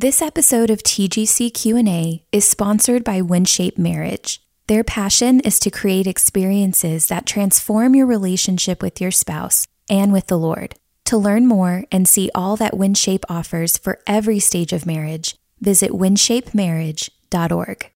This episode of TGC Q&A is sponsored by WinShape Marriage. Their passion is to create experiences that transform your relationship with your spouse and with the Lord. To learn more and see all that WinShape offers for every stage of marriage, visit winshapemarriage.org.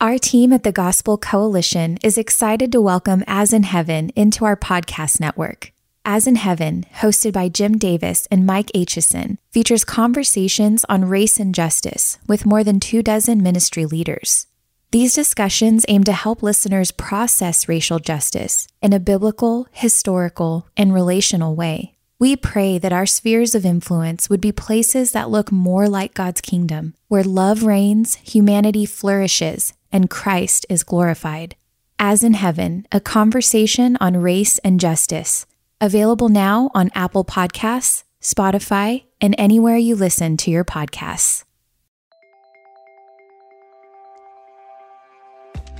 Our team at the Gospel Coalition is excited to welcome As in Heaven into our podcast network. As in Heaven, hosted by Jim Davis and Mike Aitchison, features conversations on race and justice with more than two dozen ministry leaders. These discussions aim to help listeners process racial justice in a biblical, historical, and relational way. We pray that our spheres of influence would be places that look more like God's kingdom, where love reigns, humanity flourishes, and Christ is glorified. As in Heaven, a conversation on race and justice Available now on Apple Podcasts, Spotify, and anywhere you listen to your podcasts.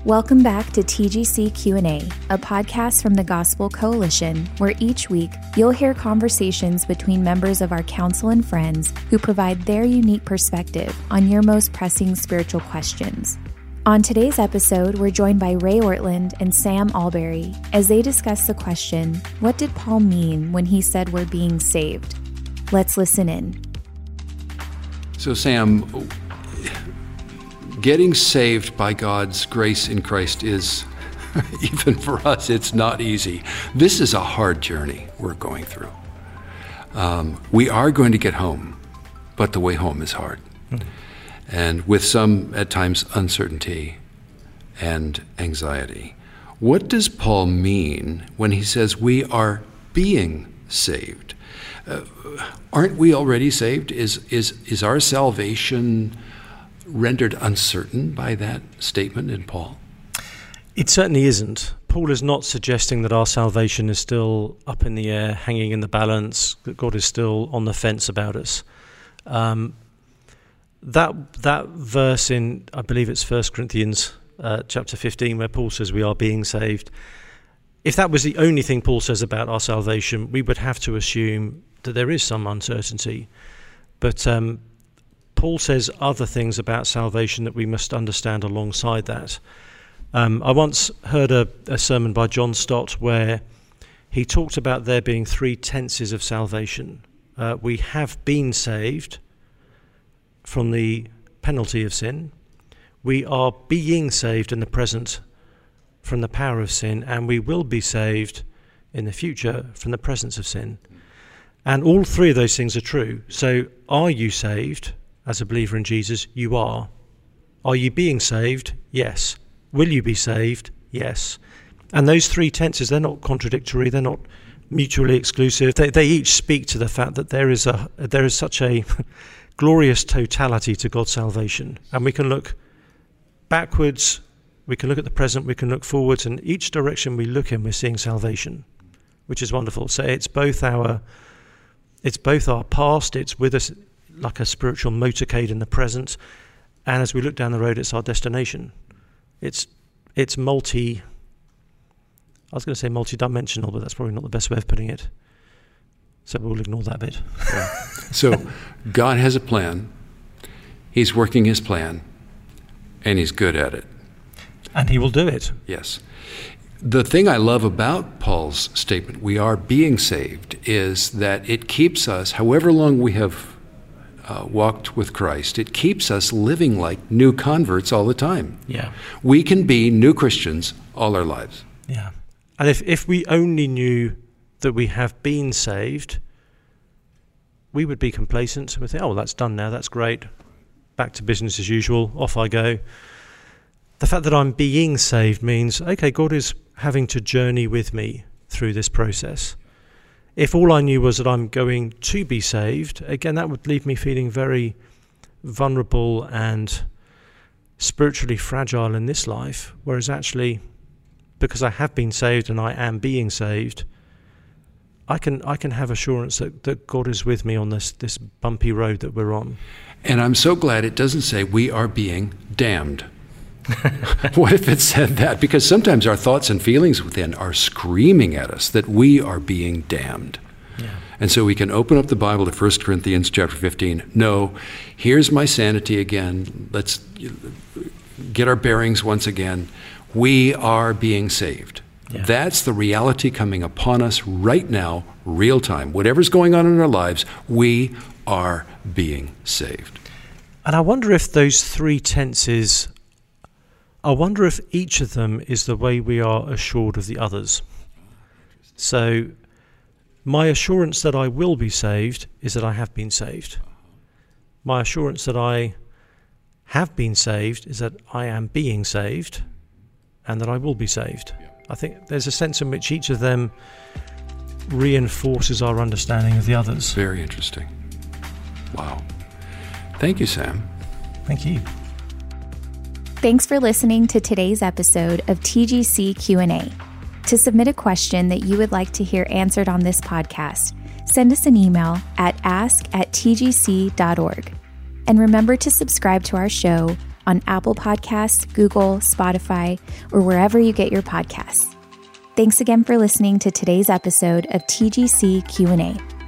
Welcome back to TGC Q&A, a podcast from the Gospel Coalition, where each week you'll hear conversations between members of our council and friends who provide their unique perspective on your most pressing spiritual questions. On today's episode, we're joined by Ray Ortlund and Sam Allberry as they discuss the question What did Paul mean when he said we're being saved? Let's listen in. So, Sam, getting saved by God's grace in Christ is, even for us, it's not easy. This is a hard journey we're going through. Um, we are going to get home, but the way home is hard. Mm-hmm and with some, at times, uncertainty and anxiety. What does Paul mean when he says we are being saved? Uh, aren't we already saved? Is, is, is our salvation rendered uncertain by that statement in Paul? It certainly isn't. Paul is not suggesting that our salvation is still up in the air, hanging in the balance, that God is still on the fence about us. Um, that that verse in I believe it's First Corinthians uh, chapter 15 where Paul says we are being saved. If that was the only thing Paul says about our salvation, we would have to assume that there is some uncertainty. But um, Paul says other things about salvation that we must understand alongside that. Um, I once heard a, a sermon by John Stott where he talked about there being three tenses of salvation. Uh, we have been saved from the penalty of sin. We are being saved in the present from the power of sin, and we will be saved in the future from the presence of sin. And all three of those things are true. So, are you saved as a believer in Jesus? You are. Are you being saved? Yes. Will you be saved? Yes. And those three tenses, they're not contradictory, they're not mutually exclusive. They, they each speak to the fact that there is, a, there is such a glorious totality to God's salvation. And we can look backwards, we can look at the present, we can look forwards, and each direction we look in, we're seeing salvation, which is wonderful. So it's both our it's both our past, it's with us like a spiritual motorcade in the present, and as we look down the road, it's our destination. It's it's multi I was going to say multi-dimensional, but that's probably not the best way of putting it. So we'll ignore that bit. Yeah. so God has a plan. He's working his plan, and he's good at it. And he will do it. Yes. The thing I love about Paul's statement, we are being saved, is that it keeps us, however long we have uh, walked with Christ, it keeps us living like new converts all the time. Yeah. We can be new Christians all our lives. Yeah. And if, if we only knew that we have been saved, we would be complacent. and We think, oh, well, that's done now. That's great. Back to business as usual. Off I go. The fact that I'm being saved means, okay, God is having to journey with me through this process. If all I knew was that I'm going to be saved, again, that would leave me feeling very vulnerable and spiritually fragile in this life. Whereas actually, because I have been saved and I am being saved, I can I can have assurance that, that God is with me on this this bumpy road that we're on. And I'm so glad it doesn't say we are being damned. what if it said that? Because sometimes our thoughts and feelings within are screaming at us that we are being damned. Yeah. And so we can open up the Bible to 1 Corinthians chapter 15. No, here's my sanity again. Let's get our bearings once again. We are being saved. Yeah. That's the reality coming upon us right now, real time. Whatever's going on in our lives, we are being saved. And I wonder if those three tenses, I wonder if each of them is the way we are assured of the others. So, my assurance that I will be saved is that I have been saved. My assurance that I have been saved is that I am being saved and that I will be saved. I think there's a sense in which each of them reinforces our understanding of the others. Very interesting. Wow. Thank you, Sam. Thank you. Thanks for listening to today's episode of TGC Q&A. To submit a question that you would like to hear answered on this podcast, send us an email at ask at tgc.org. And remember to subscribe to our show on Apple Podcasts, Google, Spotify, or wherever you get your podcasts. Thanks again for listening to today's episode of TGC Q&A.